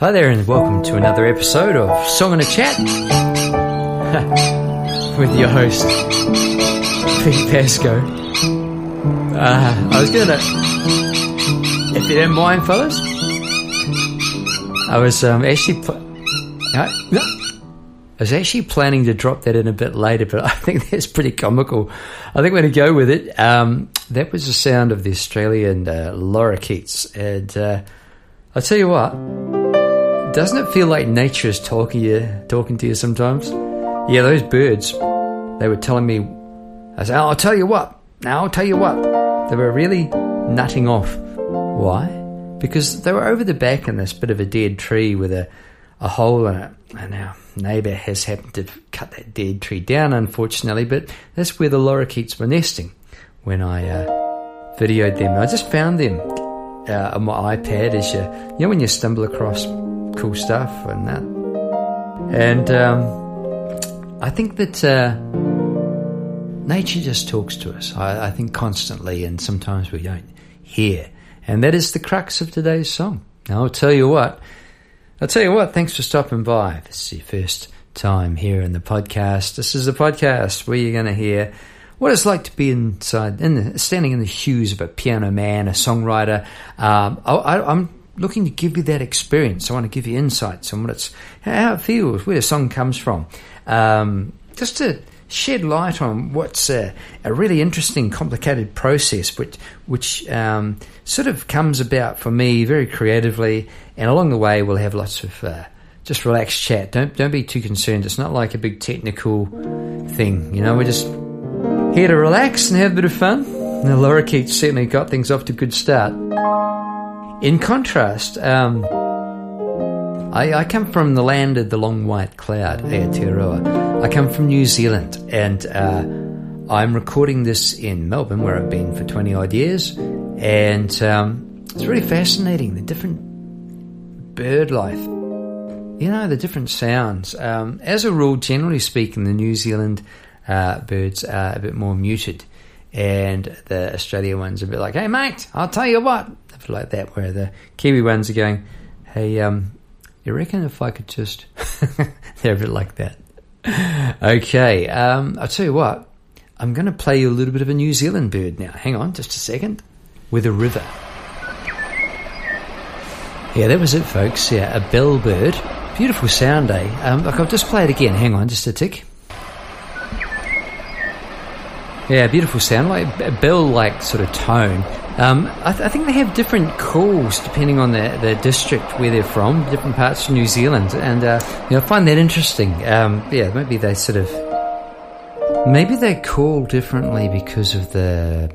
Hi there, and welcome to another episode of Song and a Chat with your host, Pete Pasco. Uh, I was gonna, if you don't mind, fellas, I was um, actually, pl-. I was actually planning to drop that in a bit later, but I think that's pretty comical. I think we're going to go with it. Um, that was the sound of the Australian uh, lorikeets, and uh, I'll tell you what. Doesn't it feel like nature is talking you, talking to you sometimes? Yeah, those birds. They were telling me. I said, "I'll tell you what. Now I'll tell you what." They were really nutting off. Why? Because they were over the back in this bit of a dead tree with a, a hole in it, and our neighbour has happened to cut that dead tree down, unfortunately. But that's where the lorikeets were nesting when I uh, videoed them. I just found them uh, on my iPad as you, you know, when you stumble across cool stuff and that. And um, I think that uh, nature just talks to us, I, I, think, constantly, and sometimes we don't hear. And that is the crux of today's song. Now, I'll tell you what. I'll tell you what, thanks for stopping by. This is your first time here in the podcast, this is a podcast where you're going to hear what it's like to be inside, in the, standing in the shoes of a piano man, a songwriter. Um, I, am looking to give you that experience. I want to give you insights on what it's, how it feels, where the song comes from. Um, just to shed light on what's a, a, really interesting, complicated process, which which um, sort of comes about for me very creatively, and along the way we'll have lots of uh, just relaxed chat. Don't don't be too concerned. It's not like a big technical thing. You know, we're just here to relax and have a bit of fun. laura lorikeets certainly got things off to a good start. In contrast, um, I, I, come from the land of the long white cloud, Aotearoa. I come from New Zealand, and uh, I'm recording this in Melbourne, where I've been for 20 odd years. And um, it's really fascinating the different bird life, you know, the different sounds. Um, as a rule, generally speaking, the New Zealand uh, birds are a bit more muted and the Australia ones are a bit like, "Hey, mate, I'll tell you what," like that. Where the Kiwi ones are going, "Hey, um, you reckon if I could just?" They're a bit like that. Okay, um, I'll tell you what. I'm going to play you a little bit of a New Zealand bird now. Hang on, just a second. With a river. Yeah, that was it, folks. Yeah, a bellbird. Beautiful sound, eh? Um, look, I'll just play it again. Hang on, just a tick. Yeah, beautiful sound, like a bell like sort of tone. Um, I, th- I, think they have different calls depending on the, the district where they're from, different parts of New Zealand, and uh, you know, I find that interesting. Um, yeah, maybe they sort of maybe they call differently because of the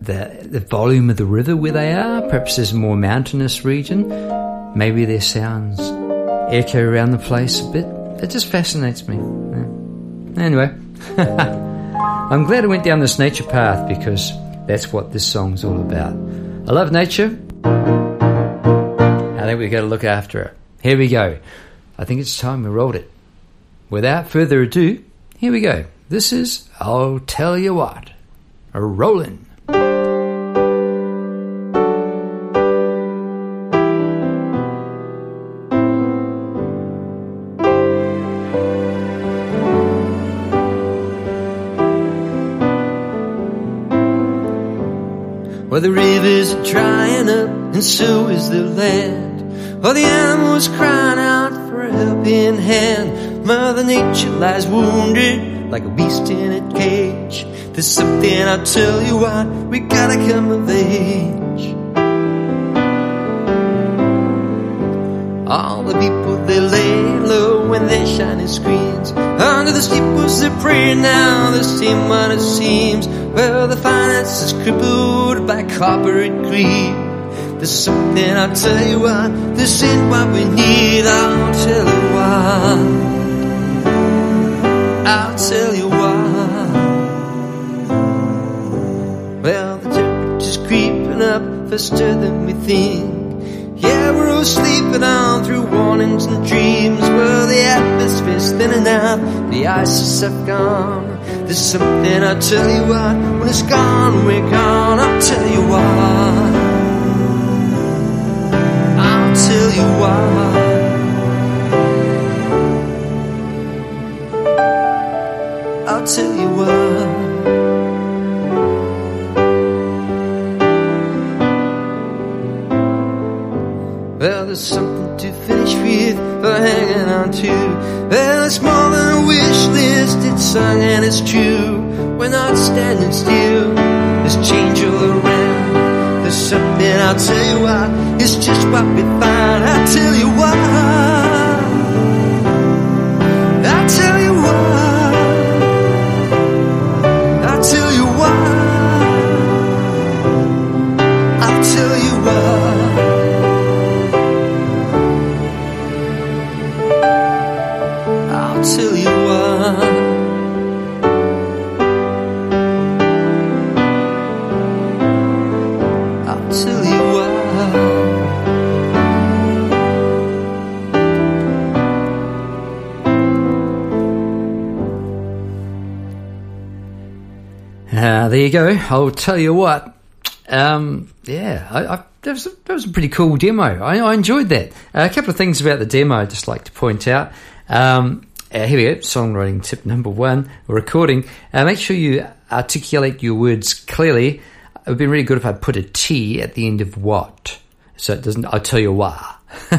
the the volume of the river where they are. Perhaps there's a more mountainous region. Maybe their sounds echo around the place a bit. It just fascinates me. Yeah. Anyway. I'm glad I went down this nature path because that's what this song's all about. I love nature. I think we've got to look after it. Here we go. I think it's time we rolled it. Without further ado, here we go. This is I'll Tell You What. A rolling. Well, the rivers are drying up, and so is the land. While the animals crying out for a helping hand. Mother Nature lies wounded like a beast in a cage. There's something I'll tell you what, we gotta come of age. All the people they lay low when they shine screens. Under the steeples they pray now, the same what it seems. Well, the finance is crippled by corporate greed. There's something I'll tell you what, this ain't what we need. I'll tell you why. I'll tell you why. Well, the temperature's creeping up faster than we think. Yeah, we're all sleeping on through warnings and dreams. Well, the atmosphere's thinning out, the ice is up gone. There's something I tell you what, when it's gone, we're gone. I'll tell you why. I'll tell you why. I'll tell you why. Well, there's something to finish with hanging on to. Well, it's more than a wish list, it's sung and it's true. We're not standing still, there's change all around. There's something I'll tell you why, it's just what we find. I'll tell you why. You go. I'll tell you what. Um, yeah, I, I, that, was a, that was a pretty cool demo. I, I enjoyed that. Uh, a couple of things about the demo I'd just like to point out. Um, uh, here we go. Songwriting tip number one: recording. Uh, make sure you articulate your words clearly. It would be really good if I put a T at the end of what, so it doesn't. I'll tell you why.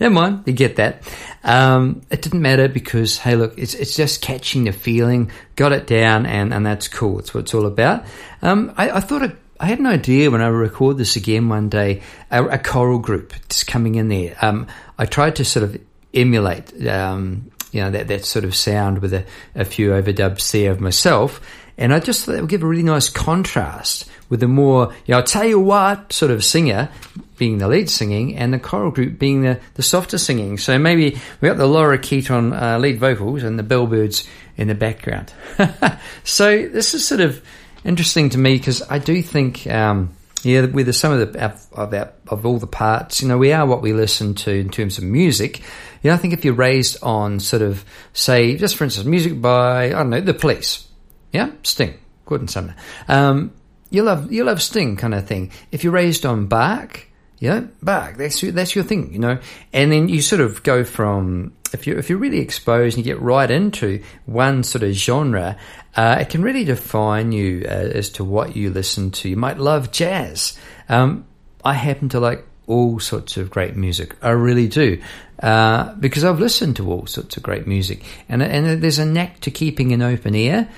Never mind, you get that. Um, it didn't matter because, hey, look, it's it's just catching the feeling, got it down, and, and that's cool. It's what it's all about. Um, I, I, thought I had an idea when I record this again one day, a, a choral group just coming in there. Um, I tried to sort of emulate, um, you know, that, that sort of sound with a, a few overdubs there of myself. And I just thought it would give a really nice contrast with the more, you know, I'll tell you what sort of singer being the lead singing and the choral group being the, the softer singing. So maybe we got the lorikeet on uh, lead vocals and the Bellbirds in the background. so this is sort of interesting to me because I do think, um, yeah, with some of the of, that, of all the parts, you know, we are what we listen to in terms of music. You know, I think if you're raised on sort of, say, just for instance, music by I don't know, the Police, yeah, Sting, Gordon Sumner. Um, you love you love Sting kind of thing. If you're raised on Bach, know, Bach, that's that's your thing, you know. And then you sort of go from if you if you're really exposed and you get right into one sort of genre, uh, it can really define you uh, as to what you listen to. You might love jazz. Um, I happen to like all sorts of great music. I really do. Uh, because I've listened to all sorts of great music. And, and there's a knack to keeping an open ear.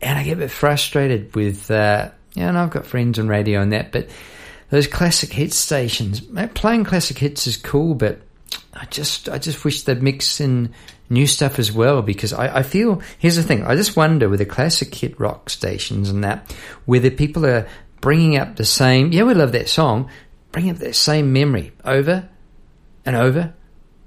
And I get a bit frustrated with, uh, yeah, and I've got friends on radio and that, but those classic hit stations. Playing classic hits is cool, but I just I just wish they'd mix in new stuff as well because I, I feel here's the thing I just wonder with the classic hit rock stations and that whether people are bringing up the same yeah we love that song bringing up that same memory over and over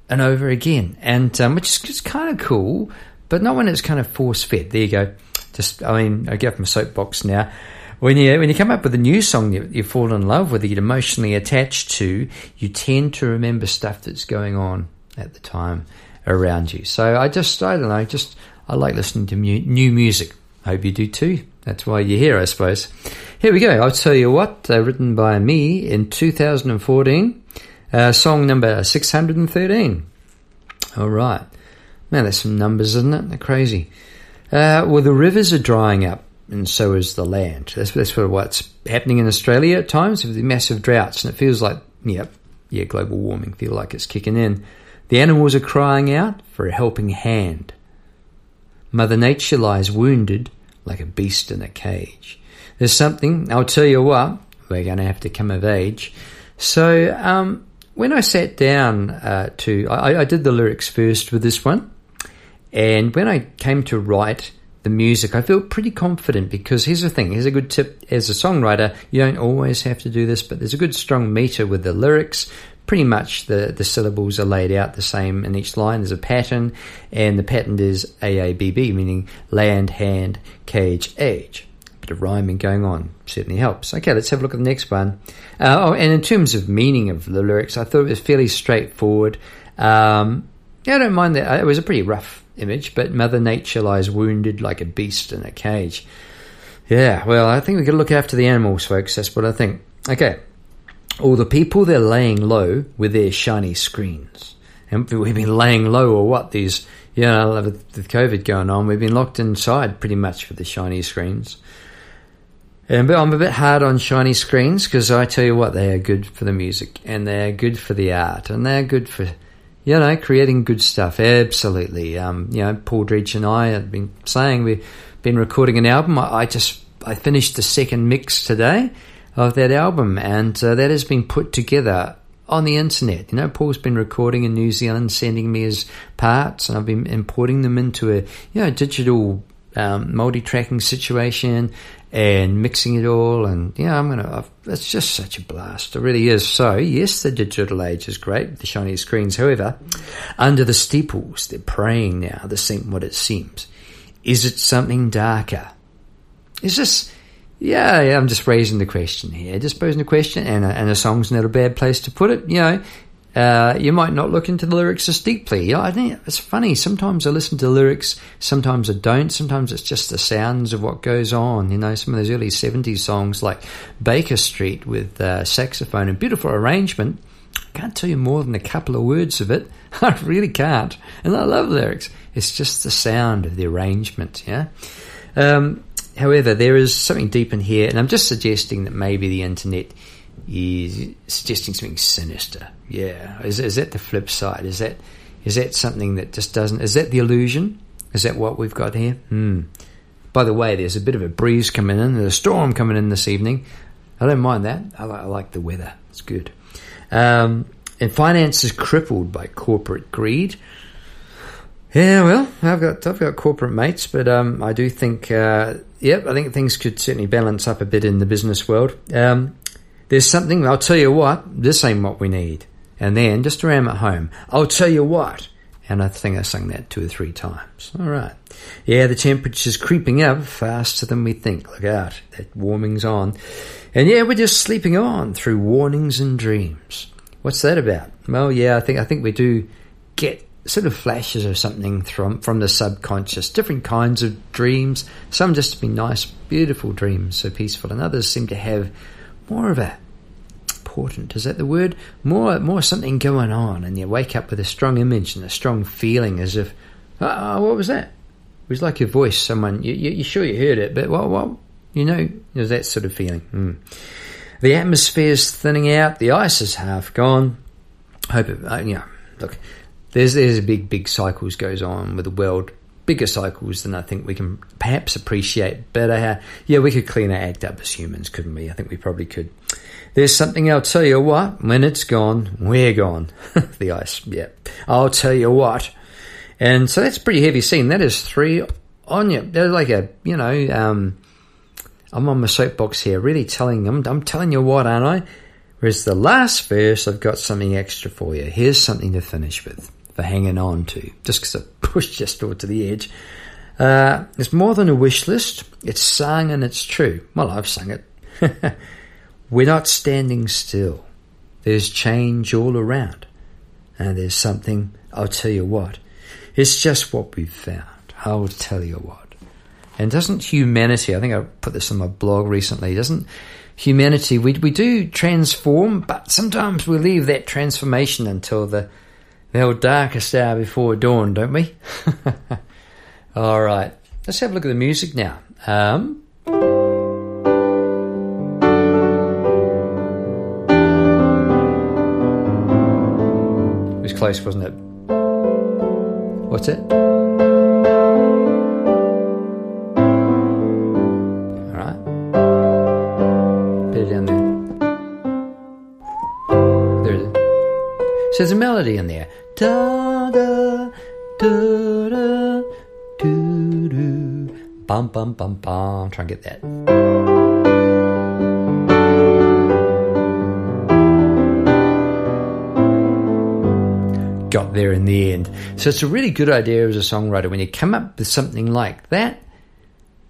and over again and um, which is kind of cool but not when it's kind of force fed there you go just I mean I get off my soapbox now when you when you come up with a new song that you fall in love with, you get emotionally attached to, you tend to remember stuff that's going on at the time around you. So I just I don't know, just I like listening to mu- new music. I hope you do too. That's why you're here, I suppose. Here we go. I'll tell you what, uh, written by me in 2014, uh, song number 613. All right. Man, that's some numbers, isn't it? They're crazy. Uh, well, the rivers are drying up and so is the land. That's, that's sort of what's happening in Australia at times with the massive droughts, and it feels like, yep, yeah, global warming, feel like it's kicking in. The animals are crying out for a helping hand. Mother Nature lies wounded like a beast in a cage. There's something, I'll tell you what, we're going to have to come of age. So, um, when I sat down uh, to, I, I did the lyrics first with this one, and when I came to write the music, I feel pretty confident because here's the thing, here's a good tip as a songwriter, you don't always have to do this, but there's a good strong meter with the lyrics. Pretty much the, the syllables are laid out the same in each line. There's a pattern, and the pattern is AABB, meaning land, hand, cage, age. A bit of rhyming going on certainly helps. Okay, let's have a look at the next one. Uh, oh, and in terms of meaning of the lyrics, I thought it was fairly straightforward. Um, yeah, I don't mind that. It was a pretty rough image, but Mother Nature lies wounded like a beast in a cage. Yeah, well, I think we got to look after the animals, folks. That's what I think. Okay. All the people, they're laying low with their shiny screens. And we've been laying low or what? These, you know, with COVID going on, we've been locked inside pretty much with the shiny screens. And I'm a bit hard on shiny screens because I tell you what, they are good for the music and they're good for the art and they're good for, you know, creating good stuff. Absolutely. Um, you know, Paul Dredge and I have been saying we've been recording an album. I, I just I finished the second mix today of that album, and uh, that has been put together on the internet. You know, Paul's been recording in New Zealand, sending me his parts, and I've been importing them into a you know digital um, multi-tracking situation and mixing it all. And yeah, I'm gonna. I've, it's just such a blast. It really is. So yes, the digital age is great, the shiny screens. However, under the steeples, they're praying now. The same what it seems. Is it something darker? Is this? Yeah, yeah, I'm just raising the question here, just posing the question, and a, and a song's not a bad place to put it. You know, uh, you might not look into the lyrics as deeply. You know, I think it's funny. Sometimes I listen to lyrics, sometimes I don't. Sometimes it's just the sounds of what goes on. You know, some of those early '70s songs like Baker Street with uh, saxophone and beautiful arrangement. I can't tell you more than a couple of words of it. I really can't, and I love lyrics. It's just the sound of the arrangement. Yeah. Um, However, there is something deep in here, and I'm just suggesting that maybe the internet is suggesting something sinister. Yeah, is, is that the flip side? Is that is that something that just doesn't? Is that the illusion? Is that what we've got here? Hmm. By the way, there's a bit of a breeze coming in. There's a storm coming in this evening. I don't mind that. I like, I like the weather. It's good. Um, and finance is crippled by corporate greed. Yeah, well, I've got I've got corporate mates, but um, I do think, uh, yep, I think things could certainly balance up a bit in the business world. Um, there's something I'll tell you what, this ain't what we need. And then just around at home, I'll tell you what. And I think I sung that two or three times. All right. Yeah, the temperature's creeping up faster than we think. Look out, that warming's on. And yeah, we're just sleeping on through warnings and dreams. What's that about? Well, yeah, I think I think we do get sort of flashes of something from from the subconscious, different kinds of dreams. Some just to be nice, beautiful dreams, so peaceful, and others seem to have more of a important is that the word more more something going on, and you wake up with a strong image and a strong feeling, as if oh, what was that? It was like your voice. Someone you, you, are sure you heard it, but what what you know, there's that sort of feeling. Mm. The atmosphere's thinning out. The ice is half gone. Hope it, uh, you know. Look, there's there's a big big cycles goes on with the world bigger cycles than I think we can perhaps appreciate. But uh, yeah, we could clean our act up as humans, couldn't we? I think we probably could. There's something I'll tell you what. When it's gone, we're gone. the ice, yeah. I'll tell you what. And so that's pretty heavy scene. That is three on you. They're like a you know. Um, I'm on my soapbox here, really telling them. I'm telling you what, aren't I? Whereas the last verse, I've got something extra for you. Here's something to finish with for hanging on to, just because I pushed just over to the edge. Uh, it's more than a wish list. It's sung and it's true. Well, I've sung it. We're not standing still. There's change all around. And there's something, I'll tell you what. It's just what we've found. I'll tell you what. And doesn't humanity, I think I put this on my blog recently, doesn't humanity, we, we do transform, but sometimes we leave that transformation until the the darkest hour before dawn, don't we? All right, let's have a look at the music now. Um, it was close, wasn't it? What's it? So there's a melody in there. Da da da da do do bum bum bum bum. Try and get that. Got there in the end. So it's a really good idea as a songwriter when you come up with something like that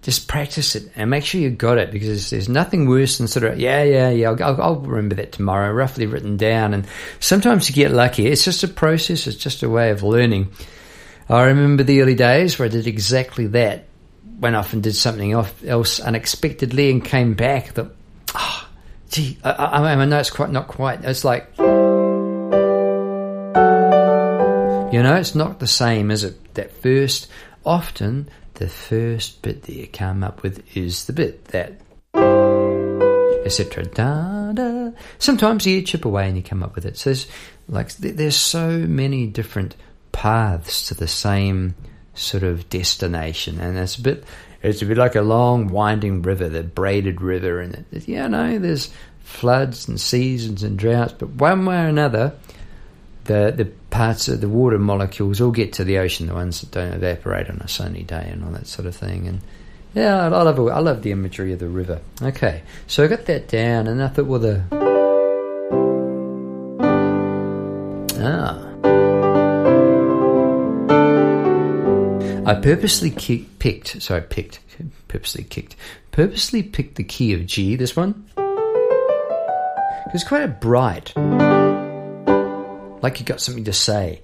just practice it and make sure you got it because there's nothing worse than sort of yeah yeah yeah I'll, I'll, remember that tomorrow roughly written down. And sometimes you get lucky. It's just a process. It's just a way of learning. I remember the early days where i did exactly that. Went off and did something else unexpectedly and came back that oh, gee I, I, I know it's quite not quite. It's like you know it's not the same is it? That first often the first bit that you come up with is the bit that etc. Da da. Sometimes you chip away and you come up with it. So there's like there's so many different paths to the same sort of destination, and it's a bit it's a bit like a long winding river, the braided river, and it, you know there's floods and seasons and droughts, but one way or another, the the parts of the water molecules all get to the ocean, the ones that don't evaporate on a sunny day and all that sort of thing, and yeah, I love. I love the imagery of the river. Okay, so I got that down, and I thought, well, the ah. I purposely ki- picked, sorry, picked, purposely kicked, purposely picked the key of G, this one. Because it's quite a bright, like you got something to say.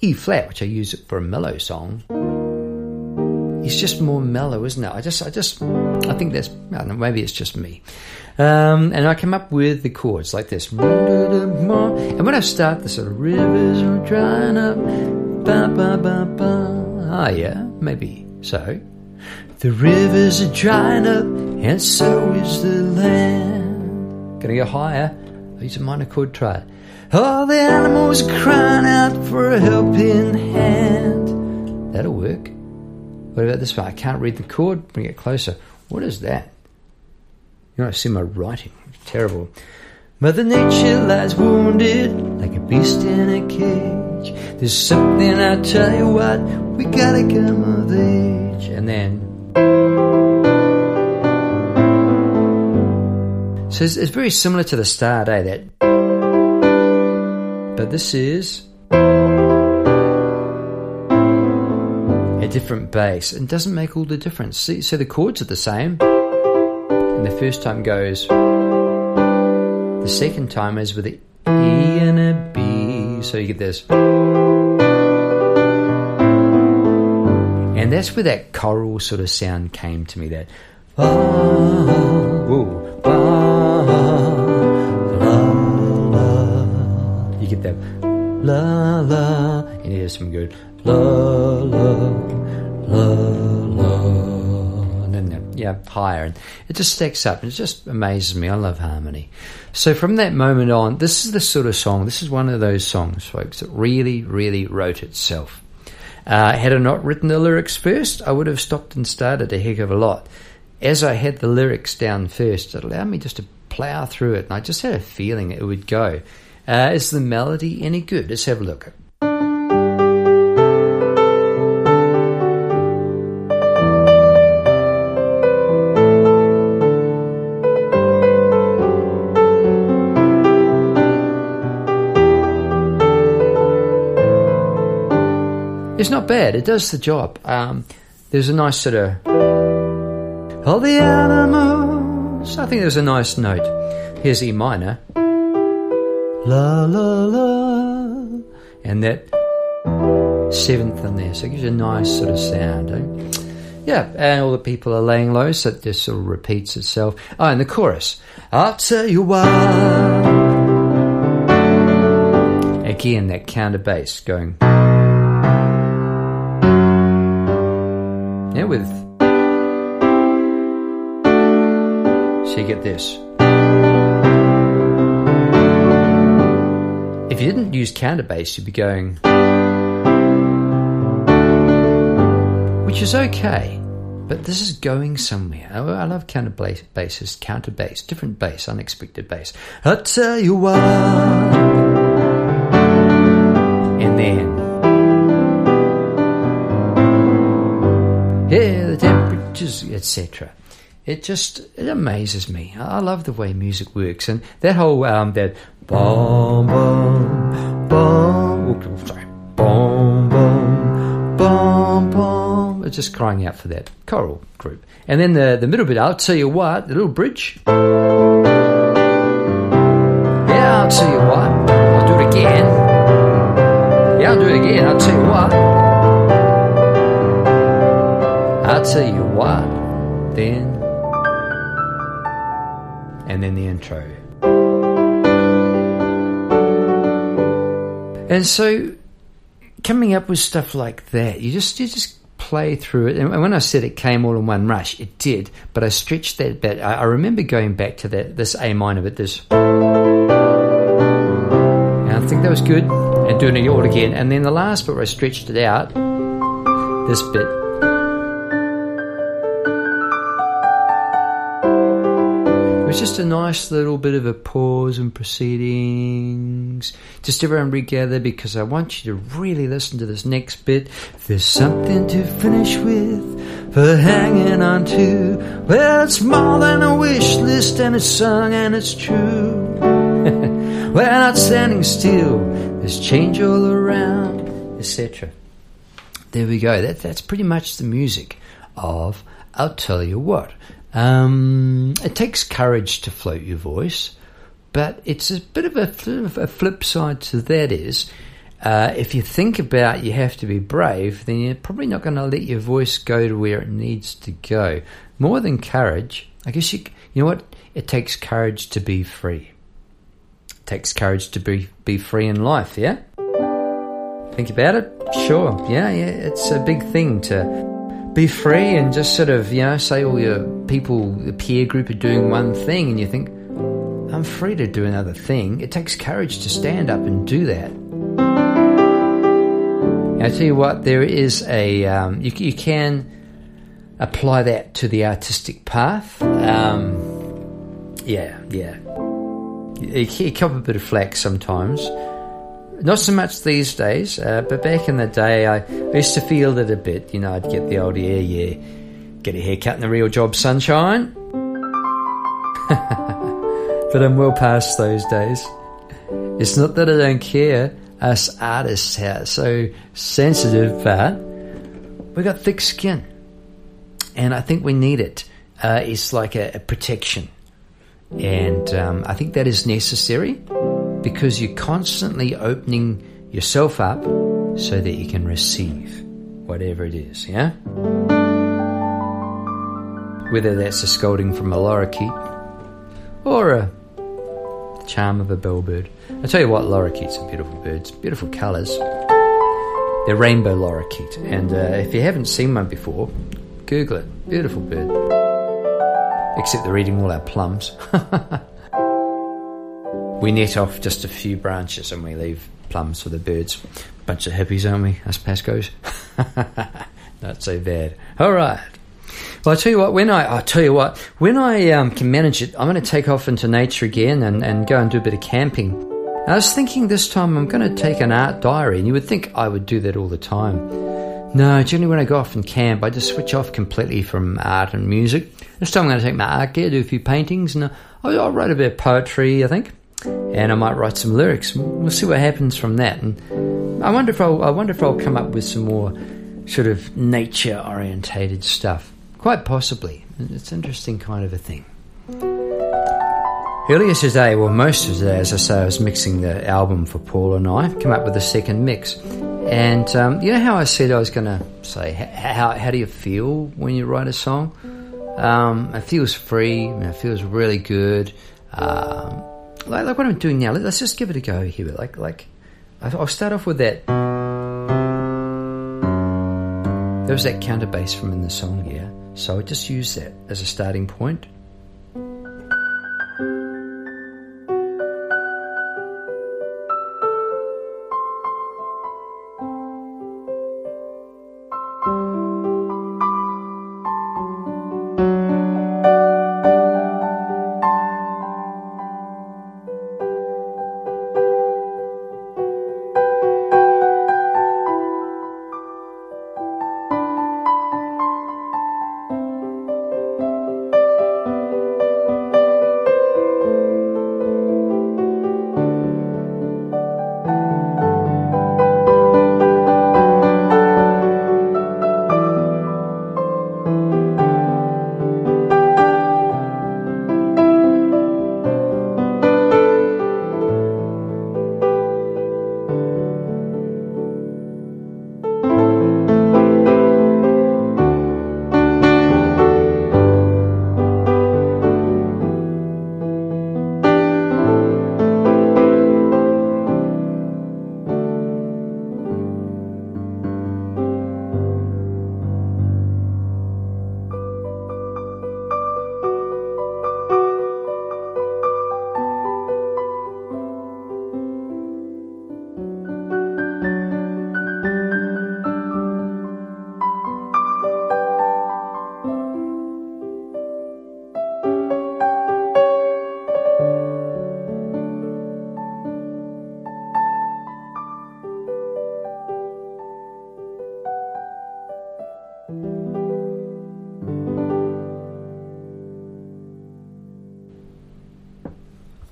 E flat, which I use for a mellow song, it's just more mellow, isn't it? I just, I just, I think that's, I know, maybe it's just me. Um, and I come up with the chords like this. And when I start, the sort of rivers are drying up, ba ba ba ba. Ah, yeah, maybe so. The rivers are drying up, and so is the land. Gonna go higher. I use a minor chord try. All the animals are crying out for a helping hand. That'll work. What about this one? I can't read the chord. Bring it closer. What is that? You know, I see my writing? Terrible. Mother Nature lies wounded like a beast in a cage. There's something I tell you what, we gotta come of age. And then. So it's, it's very similar to the start, eh? That. This is. A different bass. And doesn't make all the difference. See, so the chords are the same. And the first time goes. The second time is with an E and a B. So you get this. And that's where that choral sort of sound came to me. That. Ah, ooh, get that. La, la. And here's some good. La, la, la, la and then yeah, higher, and it just stacks up. And it just amazes me. I love harmony. So from that moment on, this is the sort of song. This is one of those songs, folks, that really, really wrote itself. Uh, had I not written the lyrics first, I would have stopped and started a heck of a lot. As I had the lyrics down first, it allowed me just to plow through it, and I just had a feeling it would go. Uh, is the melody any good? Let's have a look. It's not bad. It does the job. Um, there's a nice sort of all the animals. I think there's a nice note. Here's E minor. La la la, and that seventh in there. So it gives you a nice sort of sound. Eh? Yeah, and all the people are laying low, so it just sort of repeats itself. Oh, and the chorus. I'll tell you why. Again, that counter bass going. Yeah, with. So you get this. If you didn't use counter bass, you'd be going. Which is okay, but this is going somewhere. I, I love counter bass, basses, counter bass, different bass, unexpected bass. I'll tell you why. And then. Yeah, the temperatures, etc. It just it amazes me. I love the way music works, and that whole um, that boom just crying out for that choral group, and then the the middle bit. I'll tell you what, the little bridge. Yeah, I'll tell you what. I'll do it again. Yeah, I'll do it again. I'll tell you what. I'll tell you what, then, and then the intro. And so, coming up with stuff like that, you just you just play through it. And when I said it came all in one rush, it did. But I stretched that bit. I, I remember going back to that this A minor bit, this. And I think that was good. And doing it all again. And then the last bit where I stretched it out, this bit. Was just a nice little bit of a pause in proceedings. Just everyone regather because I want you to really listen to this next bit. There's something to finish with for hanging on to. Well, it's more than a wish list and it's sung and it's true. We're not standing still. There's change all around, etc. There we go. That that's pretty much the music of I'll tell you what. Um, it takes courage to float your voice, but it's a bit of a, a flip side to that is uh, if you think about you have to be brave, then you're probably not going to let your voice go to where it needs to go. More than courage, I guess you you know what? It takes courage to be free. It takes courage to be be free in life. Yeah. Think about it. Sure. Yeah. Yeah. It's a big thing to be free and just sort of, you know, say all your people, the peer group are doing one thing and you think, I'm free to do another thing. It takes courage to stand up and do that. I tell you what, there is a, um, you, you can apply that to the artistic path. Um, yeah, yeah. You, you cop a bit of flack sometimes not so much these days, uh, but back in the day, I, used to feel it a bit. You know, I'd get the old yeah, yeah, get a haircut in the real job, sunshine. but I'm well past those days. It's not that I don't care. Us artists are so sensitive, but we've got thick skin, and I think we need it. Uh, it's like a, a protection, and um, I think that is necessary because you're constantly opening yourself up so that you can receive whatever it is, yeah? Whether that's a scolding from a lorikeet or a charm of a bellbird. I tell you what, lorikeets are beautiful birds, beautiful colours. They're rainbow lorikeet, and uh, if you haven't seen one before, Google it. Beautiful bird. Except they're eating all our plums. we net off just a few branches and we leave plums for the birds. Bunch of hippies, aren't we, us Pascos? Not so bad. All right. Well, I tell you what. When I, I tell you what, when I um, can manage it, I'm going to take off into nature again and, and go and do a bit of camping. I was thinking this time I'm going to take an art diary, and you would think I would do that all the time. No, generally when I go off and camp, I just switch off completely from art and music. This time I'm going to take my art gear, do a few paintings, and I'll, I'll write a bit of poetry, I think and I might write some lyrics. We'll see what happens from that. And I wonder if I'll, I wonder if I'll come up with some more sort of nature orientated stuff. Quite possibly. It's an interesting kind of a thing. Earlier today, well, most of today, as I say, I was mixing the album for Paul and I, come up with a second mix. And um, you know how I said I was going to say, how, how do you feel when you write a song? Um, it feels free, it feels really good. Um, like, like what I'm doing now. Let's just give it a go here. Like like I'll start off with that. There was that counter bass from in the song here, so I just use that as a starting point.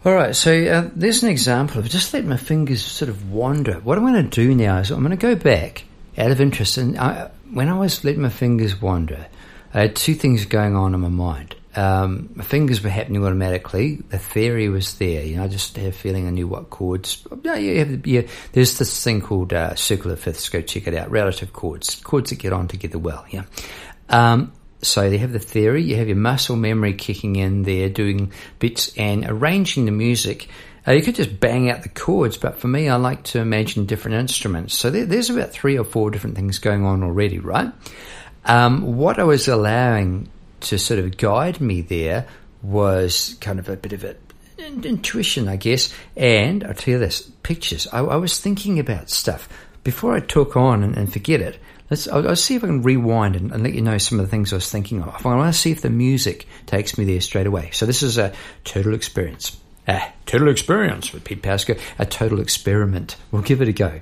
All right, so uh, there's an example of just let my fingers sort of wander. What I'm going to do now is I'm going to go back out of interest, and I, when I was letting my fingers wander, I had two things going on in my mind. Um, my fingers were happening automatically. The theory was there. You know, I just had a feeling I knew what chords. Yeah, you have, yeah, there's this thing called uh, circle of fifths. Go check it out. Relative chords, chords that get on together well. Yeah. Um, so you have the theory, you have your muscle memory kicking in there, doing bits and arranging the music. Uh, you could just bang out the chords, but for me, I like to imagine different instruments. So there, there's about three or four different things going on already, right? Um, what I was allowing to sort of guide me there was kind of a bit of a intuition, I guess. And I'll tell you this, pictures. I, I was thinking about stuff before I took on and, and forget it. Let's. I'll, I'll, see if I can rewind and, and, let you know some of the things I was thinking of. I want to see if the music takes me there straight away. So this is a total experience. Ah, total experience with Pete Pasco. A total experiment. We'll give it a go.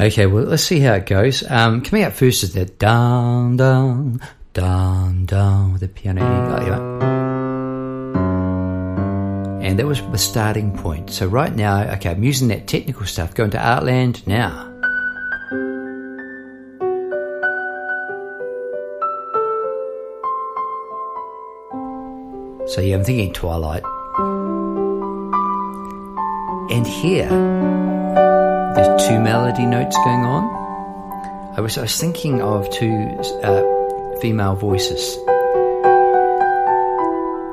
Okay, well, let's see how it goes. Um, coming up first is the down, down, down, down with the piano. And that was the starting point. So right now, okay, I'm using that technical stuff, going to Artland now. So yeah, I'm thinking Twilight. And here, there's two melody notes going on. I was, I was thinking of two uh, female voices.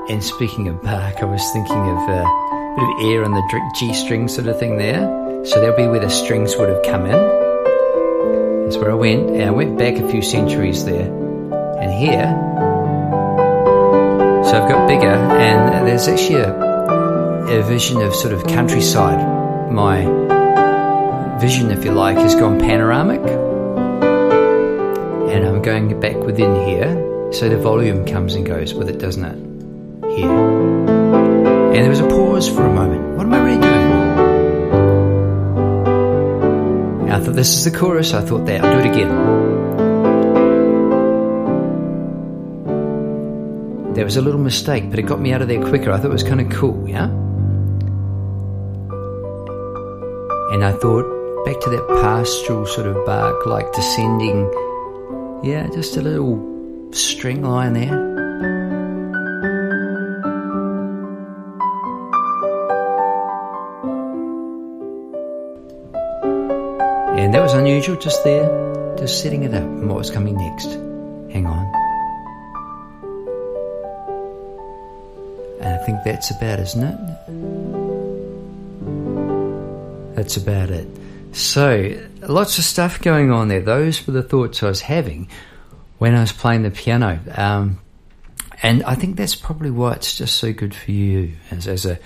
And speaking of Bach, I was thinking of uh, a bit of air on the G string sort of thing there. So that'll be where the strings would have come in. That's where I went. And I went back a few centuries there. And here, I've got bigger, and there's actually a, a vision of sort of countryside. My vision, if you like, has gone panoramic, and I'm going back within here, so the volume comes and goes with it, doesn't it? Here. And there was a pause for a moment. What am I really doing? I thought this is the chorus. I thought that. I'll do it again. There was a little mistake, but it got me out of there quicker. I thought it was kind of cool, yeah? And I thought back to that pastoral sort of Bach, like descending, yeah, just a little string line there. And that was unusual just there, just setting it up and what was coming next. Hang on. Think that's about, isn't it? That's about it. So, lots of stuff going on there. Those were the thoughts I was having when I was playing the piano. Um, and I think that's probably why it's just so good for you as, as a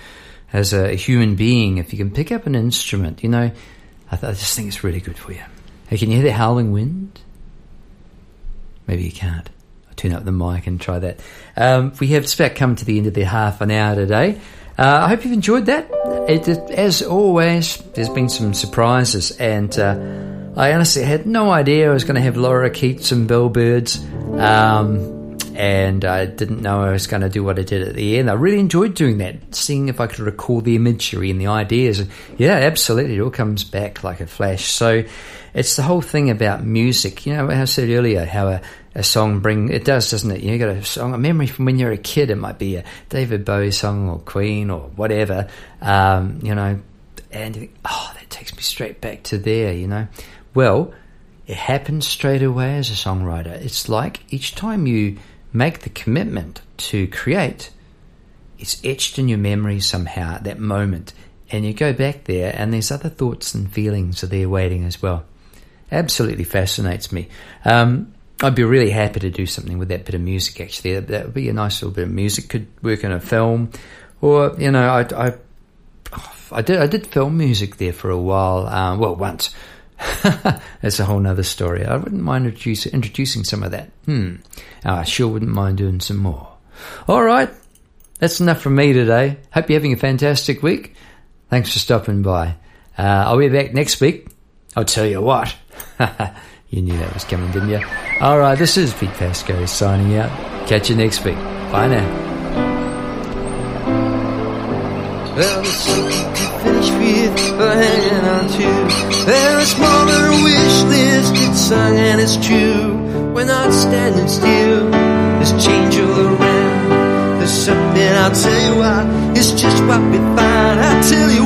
as a human being. If you can pick up an instrument, you know, I, th- I just think it's really good for you. Hey, can you hear the howling wind? Maybe you can't turn up the mic and try that. Um, we have about come to the end of the half an hour today. Uh, I hope you've enjoyed that. It, it, as always, there's been some surprises, and uh, I honestly had no idea I was going to have lorikeets and bellbirds. Um, and I didn't know I was going to do what I did at the end. I really enjoyed doing that, seeing if I could recall the imagery and the ideas. yeah, absolutely, it all comes back like a flash. So it's the whole thing about music. You know, I said earlier how a, a song bring it does, doesn't it? You, got a song, a memory from when you're a kid. It might be a David Bowie song or Queen or whatever. Um, you know, and you think, oh, that takes me straight back to there. You know, well, it happens straight away as a songwriter. It's like each time you make the commitment to create, it's etched in your memory somehow at that moment. And you go back there, and these other thoughts and feelings are there waiting as well. Absolutely fascinates me. Um, I'd be really happy to do something with that bit of music. Actually, that would be a nice little bit of music. Could work in a film, or you know, I, I, I did I did film music there for a while. Um, well, once. That's a whole other story. I wouldn't mind introduce, introducing some of that. Hmm. I sure wouldn't mind doing some more. All right. That's enough from me today. Hope you're having a fantastic week. Thanks for stopping by. Uh, I'll be back next week. I'll tell you what. You knew that was coming, didn't you? All right, this is Pete Pasco signing out. Catch you next week. Bye now. Well, there's something to with or hanging on to. There's a smaller wish list, it's sung and it's true. We're not standing still, there's change all around. There's something I'll tell you what, it's just what we find. I'll tell you